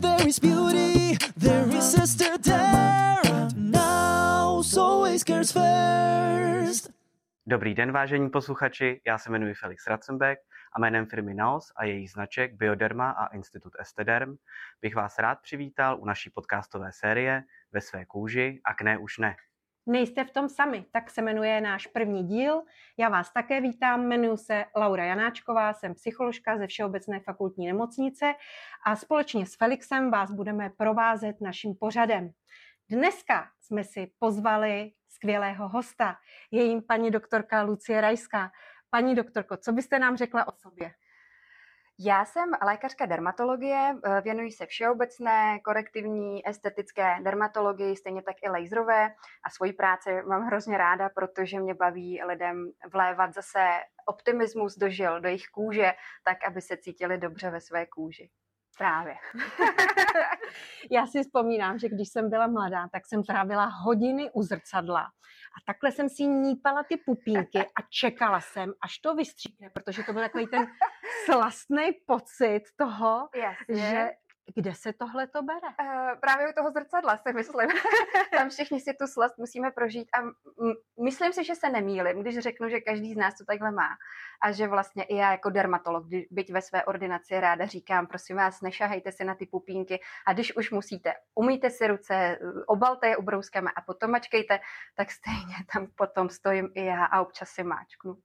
there is beauty, there is Esterderm. Now, so always cares first. Dobrý den, vážení posluchači, já se jmenuji Felix Ratzenbeck a jménem firmy Naos a jejich značek Bioderma a Institut Estederm bych vás rád přivítal u naší podcastové série Ve své kůži a kné už ne. Nejste v tom sami, tak se jmenuje náš první díl. Já vás také vítám, jmenuji se Laura Janáčková, jsem psycholožka ze Všeobecné fakultní nemocnice a společně s Felixem vás budeme provázet naším pořadem. Dneska jsme si pozvali skvělého hosta, je jim paní doktorka Lucie Rajská. Paní doktorko, co byste nám řekla o sobě? Já jsem lékařka dermatologie, eh, věnuji se všeobecné, korektivní, estetické dermatologii, stejně tak i laserové a svoji práci mám hrozně ráda, protože mě baví lidem vlévat zase optimismus do žil, do jejich kůže, tak, aby se cítili dobře ve své kůži. Právě. Já si vzpomínám, že když jsem byla mladá, tak jsem trávila hodiny u zrcadla a takhle jsem si nípala ty pupínky a čekala jsem, až to vystříkne, protože to byl takový ten slastný pocit toho, Jasně. že kde se tohle to bere? Uh, právě u toho zrcadla si myslím. Tam všichni si tu slast musíme prožít a myslím si, že se nemýlim, když řeknu, že každý z nás to takhle má. A že vlastně i já jako dermatolog, byť ve své ordinaci ráda říkám, prosím vás, nešahejte si na ty pupínky a když už musíte, umýjte si ruce, obalte je ubrouskama a potom mačkejte, tak stejně tam potom stojím i já a občas si máčknu.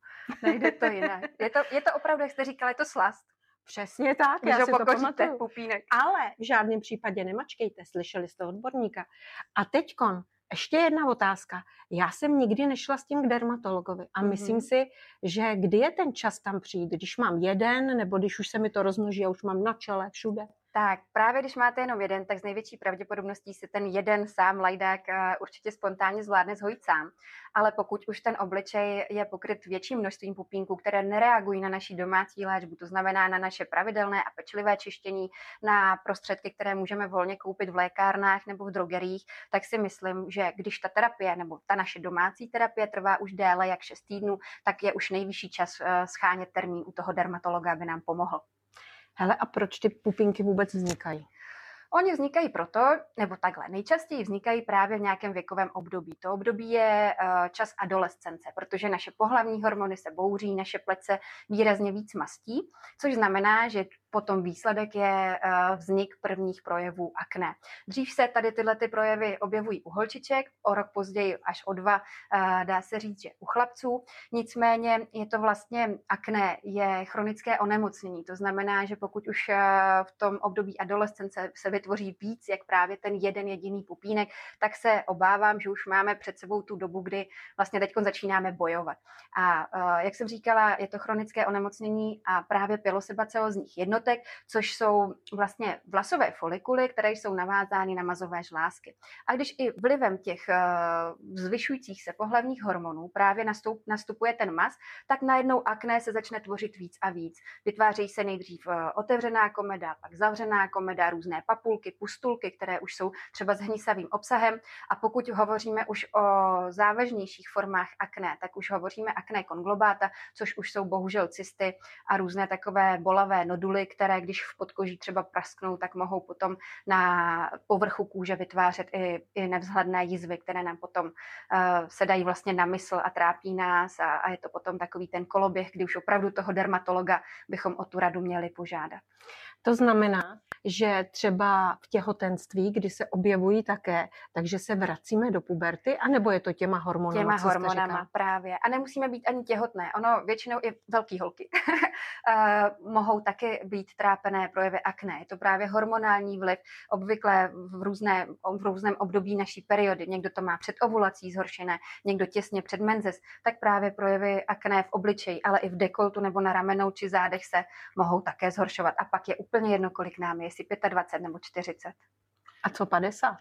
Nejde to jinak. Je to, je to opravdu, jak jste říkala, je to slast. Přesně tak, Když já si to pamatuju. pupínek. Ale v žádném případě nemačkejte, slyšeli jste odborníka. A teďkon, ještě jedna otázka. Já jsem nikdy nešla s tím k dermatologovi a myslím Mhm. si, že kdy je ten čas tam přijít, když mám jeden, nebo když už se mi to rozmnoží a už mám na čele všude. Tak právě když máte jenom jeden, tak s největší pravděpodobností si ten jeden sám lajdák eh, určitě spontánně zvládne zhojit sám. Ale pokud už ten obličej je pokryt větším množstvím pupínků, které nereagují na naší domácí léčbu, to znamená na naše pravidelné a pečlivé čištění, na prostředky, které můžeme volně koupit v lékárnách nebo v drogeriích, tak si myslím, že když ta terapie nebo ta naše domácí terapie trvá už déle jak 6 týdnů, tak je už nejvyšší čas eh, schánět termín u toho dermatologa, aby nám pomohl. Hele, a proč ty pupínky vůbec vznikají? Oni vznikají proto, nebo takhle, nejčastěji vznikají právě v nějakém věkovém období. To období je eh, čas adolescence, protože naše pohlavní hormony se bouří, naše plece výrazně víc mastí, což znamená, že potom výsledek je eh, vznik prvních projevů akné. Dřív se tady tyhle ty projevy objevují u holčiček, o rok později až o dva eh, dá se říct, že u chlapců. Nicméně je to vlastně akné, je chronické onemocnění. To znamená, že pokud už eh, v tom období adolescence se vytvoří víc, jak právě ten jeden jediný pupínek, tak se obávám, že už máme před sebou tu dobu, kdy vlastně teď začínáme bojovat. A jak jsem říkala, je to chronické onemocnění a právě pilosebacilozních jednotek, což jsou vlastně vlasové folikuly, které jsou navázány na mazové žlázky. A když i vlivem těch eh, zvyšujících se pohlavních hormonů právě nastup, nastupuje ten mas, tak najednou akné se začne tvořit víc a víc. Vytvářejí se nejdřív eh, otevřená komeda, pak zavřená komeda, různé papulky, pustulky, které už jsou třeba s hnisavým obsahem. A pokud hovoříme už o závažnějších formách akné, tak už hovoříme akné konglobáta, což už jsou bohužel cysty a různé takové bolavé noduly, které když v podkoží třeba prasknou, tak mohou potom na povrchu kůže vytvářet i, i nevzhledné jizvy, které nám potom uh, se dají vlastně na mysl a trápí nás a, a je to potom takový ten koloběh, kdy už opravdu toho dermatologa bychom o tu radu měli požádat. To znamená, že třeba v těhotenství, kdy se objevují také, takže se vracíme do puberty, anebo je to těma hormonama, Těma co hormonama právě. A nemusíme být ani těhotné. Ono většinou i velký holky uh, mohou taky být trápené projevy akné. Je to právě hormonální vliv, obvykle v, různé, v různém období naší periody. Někdo to má před ovulací zhoršené, někdo těsně před menzes, tak právě projevy akné v obličeji, ale i v dekoltu nebo na ramenou či zádech se mohou také zhoršovat. A pak je úplně jedno, kolik nám je, jestli 25 nebo 40. A co 50?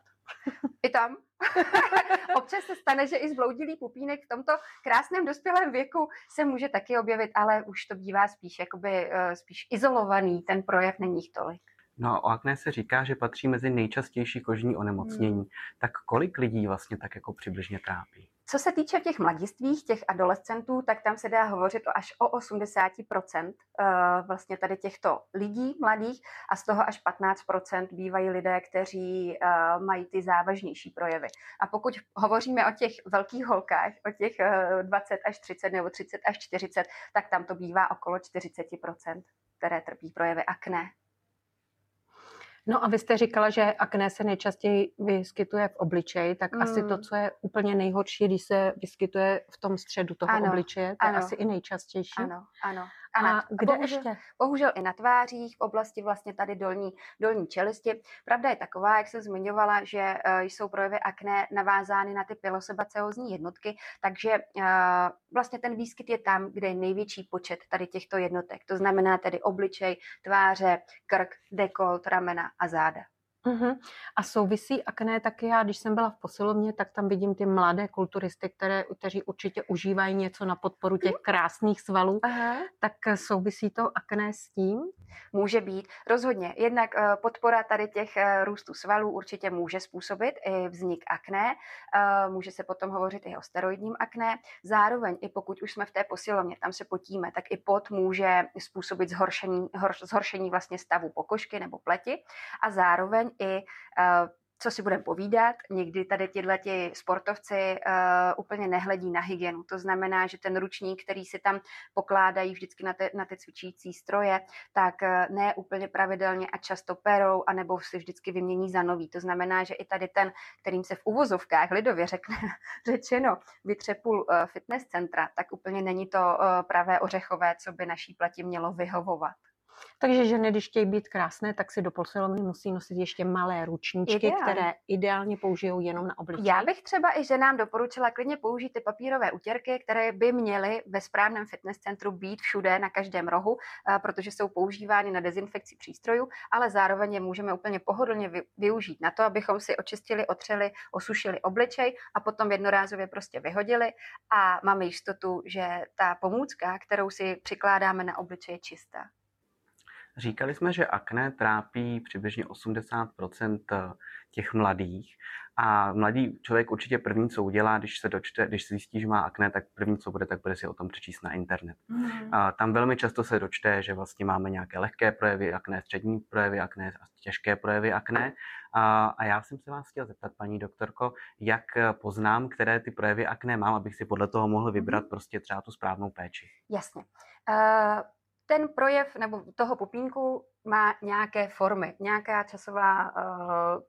I tam. Občas se stane, že i zbloudilý pupínek v tomto krásném dospělém věku se může taky objevit, ale už to bývá spíš, jakoby, eh, spíš izolovaný, ten projev není tolik. No a o akné se říká, že patří mezi nejčastější kožní onemocnění. Hmm. Tak kolik lidí vlastně tak jako přibližně trápí? Co se týče těch mladistvých, těch adolescentů, tak tam se dá hovořit o až o 80% eh, vlastně tady těchto lidí mladých a z toho až 15% bývají lidé, kteří eh, mají ty závažnější projevy. A pokud hovoříme o těch velkých holkách, o těch 20 eh, až 30 nebo 30 až 40, tak tam to bývá okolo 40%, které trpí projevy akné. No a vy jste říkala, že akné se nejčastěji vyskytuje v obličeji, tak mm. asi to, co je úplně nejhorší, když se vyskytuje v tom středu toho ano, obličeje, to ano. je asi i nejčastější. Ano, ano. A, a kde bohužel, ještě? Bohužel i na tvářích, v oblasti vlastně tady dolní, dolní čelisti. Pravda je taková, jak jsem zmiňovala, že uh, jsou projevy akné navázány na ty pilosebacéozní jednotky, takže uh, vlastně ten výskyt je tam, kde je největší počet tady těchto jednotek. To znamená tedy obličej, tváře, krk, dekolt, ramena a záda. Uh-huh. A souvisí akné taky já, když jsem byla v posilovně, tak tam vidím ty mladé kulturisty, které, kteří určitě užívají něco na podporu těch krásných svalů. Aha. Tak souvisí to akné s tím? Může být, rozhodně. Jednak uh, podpora tady těch uh, růstů svalů určitě může způsobit i vznik akné. Může se potom hovořit i o steroidním akné. Zároveň, i pokud už jsme v té posilovně, tam se potíme, tak i pot může způsobit zhoršení, hor, zhoršení vlastně stavu pokožky nebo pleti. A zároveň i uh, co si budeme povídat, někdy tady tyhle ti sportovci uh, úplně nehledí na hygienu. To znamená, že ten ručník, který si tam pokládají vždycky na, te, na ty cvičící stroje, tak uh, ne úplně pravidelně a často perou, anebo si vždycky vymění za nový. To znamená, že i tady ten, kterým se v uvozovkách lidově řekne, řečeno, vytřepul uh, fitness centra, tak úplně není to uh, pravé ořechové, co by naší plati mělo vyhovovat. Takže ženy, když chtějí být krásné, tak si do posilovny musí nosit ještě malé ručníčky, Ideálně. které ideálně použijou jenom na obličej. Já bych třeba i ženám doporučila klidně použít ty papírové utěrky, které by měly ve správném fitness centru být všude na každém rohu, protože jsou používány na dezinfekci přístrojů, ale zároveň je můžeme úplně pohodlně využít na to, abychom si očistili, otřeli, osušili obličej a potom jednorázově prostě vyhodili a máme jistotu, že ta pomůcka, kterou si přikládáme na obličej, je čistá. Říkali jsme, že akné trápí přibližně 80% těch mladých a mladý člověk určitě první, co udělá, když se dočte, když si zjistí, že má akné, tak první, co bude, tak bude si o tom přečíst na internet. Mm. A tam velmi často se dočte, že vlastně máme nějaké lehké projevy akné, střední projevy akné a těžké projevy akné. A, a já jsem se vás chtěl zeptat, paní doktorko, jak poznám, které ty projevy akné mám, abych si podle toho mohl vybrat mm. prostě třeba tu správnou péči. Jasně. Uh ten projev nebo toho pupínku má nějaké formy, nějaká časová uh,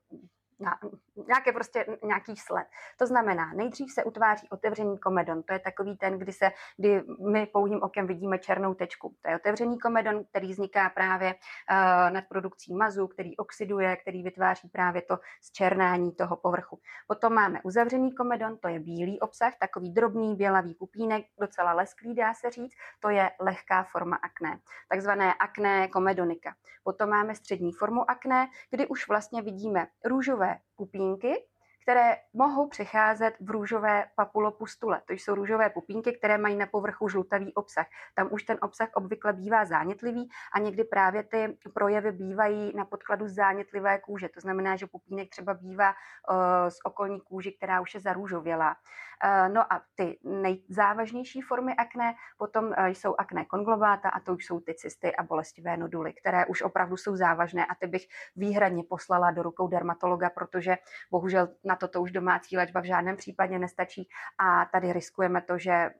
nějaké prostě nějaký sled. To znamená, nejdřív se utváří otevřený komedon, to je takový ten, kdy, se, kdy my pouhým okem vidíme černou tečku. To je otevřený komedon, který vzniká právě uh, nad produkcí mazu, který oxiduje, který vytváří právě to zčernání toho povrchu. Potom máme uzavřený komedon, to je bílý obsah, takový drobný bělavý pupínek, docela lesklý dá se říct, to je lehká forma akné, takzvané akné komedonika. Potom máme střední formu akné, kdy už vlastně vidíme růžové růžové pupínky, které mohou přecházet v růžové papulopustule. To jsou růžové pupínky, které mají na povrchu žlutavý obsah. Tam už ten obsah obvykle bývá zánětlivý a někdy právě ty projevy bývají na podkladu zánětlivé kůže. To znamená, že pupínek třeba bývá uh, z okolní kůži, která už je zarůžovělá. Uh, no a ty nejzávažnější formy akné potom uh, jsou akné konglobáta a to už jsou ty cysty a bolestivé noduly, které už opravdu jsou závažné a ty bych výhradně poslala do rukou dermatologa, protože bohužel na toto už domácí léčba v žádném případě nestačí. A tady riskujeme to, že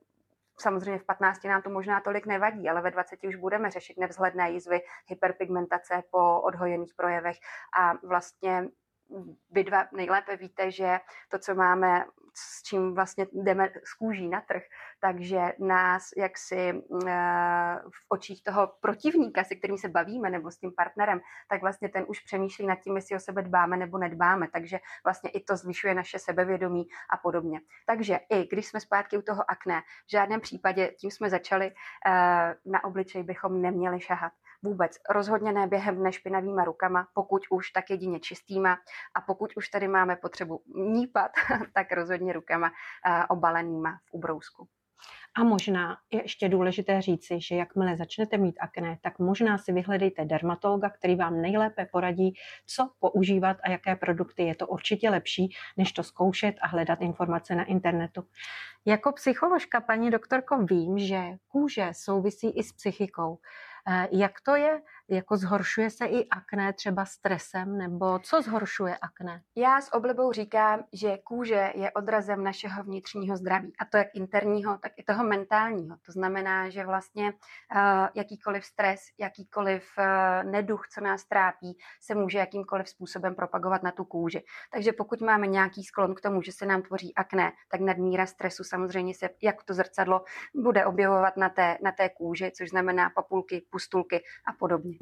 Samozřejmě v 15 nám to možná tolik nevadí, ale ve 20 už budeme řešit nevzhledné jízvy, hyperpigmentace po odhojených projevech. A vlastně vy dva nejlépe víte, že to, co máme, s čím vlastně jdeme z kůží na trh, takže nás jaksi eh, v očích toho protivníka, se kterým se bavíme, nebo s tím partnerem, tak vlastně ten už přemýšlí nad tím, jestli o sebe dbáme nebo nedbáme. Takže vlastně i to zvyšuje naše sebevědomí a podobně. Takže i když jsme zpátky u toho akné, v žádném případě tím jsme začali, eh, na obličej bychom neměli šahat. Vůbec rozhodně ne během dne špinavýma rukama, pokud už tak jedině čistýma a pokud už tady máme potřebu nípat, tak rozhodně rukama uh, obalenýma v ubrousku. A možná je ještě důležité říci, že jakmile začnete mít akné, tak možná si vyhledejte dermatologa, který vám nejlépe poradí, co používat a jaké produkty. Je to určitě lepší, než to zkoušet a hledat informace na internetu. Jako psycholožka, paní doktorko, vím, že kůže souvisí i s psychikou. Eh, jak to je? Jako zhoršuje se i akné třeba stresem, nebo co zhoršuje akné? Já s oblibou říkám, že kůže je odrazem našeho vnitřního zdraví, a to jak interního, tak i toho mentálního. To znamená, že vlastně uh, jakýkoliv stres, jakýkoliv uh, neduch, co nás trápí, se může jakýmkoliv způsobem propagovat na tu kůži. Takže pokud máme nějaký sklon k tomu, že se nám tvoří akné, tak nadmíra stresu samozřejmě se, jak to zrcadlo, bude objevovat na té, na té kůži, což znamená papulky, pustulky a podobně.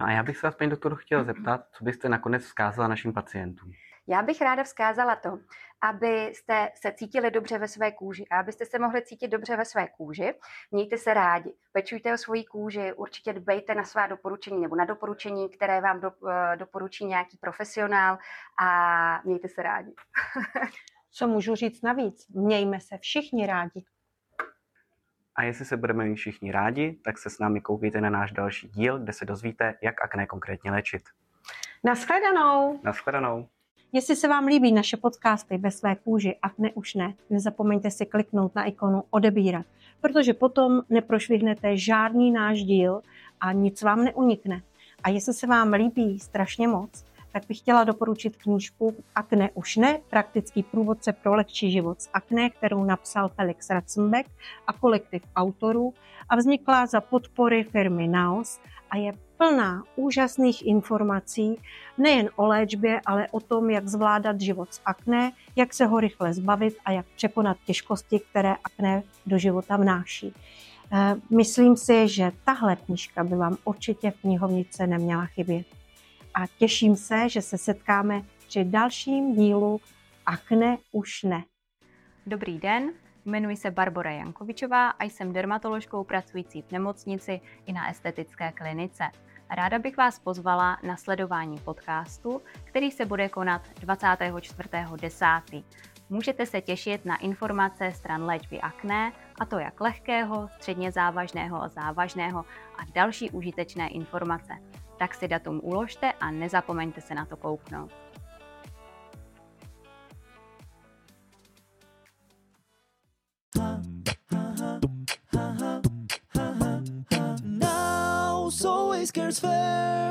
No a já bych se vás, paní doktor, chtěl zeptat, co byste nakonec vzkázala našim pacientům. Já bych ráda vzkázala to, abyste se cítili dobře ve své kůži a abyste se mohli cítit dobře ve své kůži, mějte se rádi, pečujte o svoji kůži, určitě dbejte na svá doporučení nebo na doporučení, které vám do, eh, doporučí nějaký profesionál a mějte se rádi. Co můžu říct navíc? Mějme se všichni rádi. A jestli se budeme mít všichni rádi, tak se s námi koukejte na náš další díl, kde se dozvíte, jak akné konkrétně léčit. Naschledanou! Naschledanou! Jestli se vám líbí naše podcasty ve své kůži a ne už ne, nezapomeňte si kliknout na ikonu odebírat, protože potom neprošvihnete žádný náš díl a nic vám neunikne. A jestli se vám líbí strašně moc, tak bych chtěla doporučit knížku Akne už ne, praktický průvodce pro lehčí život s akné, kterou napsal Felix Ratzenbeck a kolektiv autorů a vznikla za podpory firmy Naos a je plná úžasných informací nejen o léčbě, ale o tom, jak zvládat život s akné, jak se ho rychle zbavit a jak překonat těžkosti, které akné do života vnáší. Eh, myslím si, že tahle knižka by vám určitě v knihovnice neměla chybět a těším se, že se setkáme při dalším dílu Akne už ne. Dobrý den, jmenuji se Barbara Jankovičová a jsem dermatoložkou pracující v nemocnici i na estetické klinice. Ráda bych vás pozvala na sledování podcastu, který se bude konat 24.10. Můžete se těšit na informace stran léčby akné, a to jak lehkého, středně závažného a závažného a další užitečné informace tak si datum uložte a nezapomeňte se na to kouknout. Now, so always cares fair.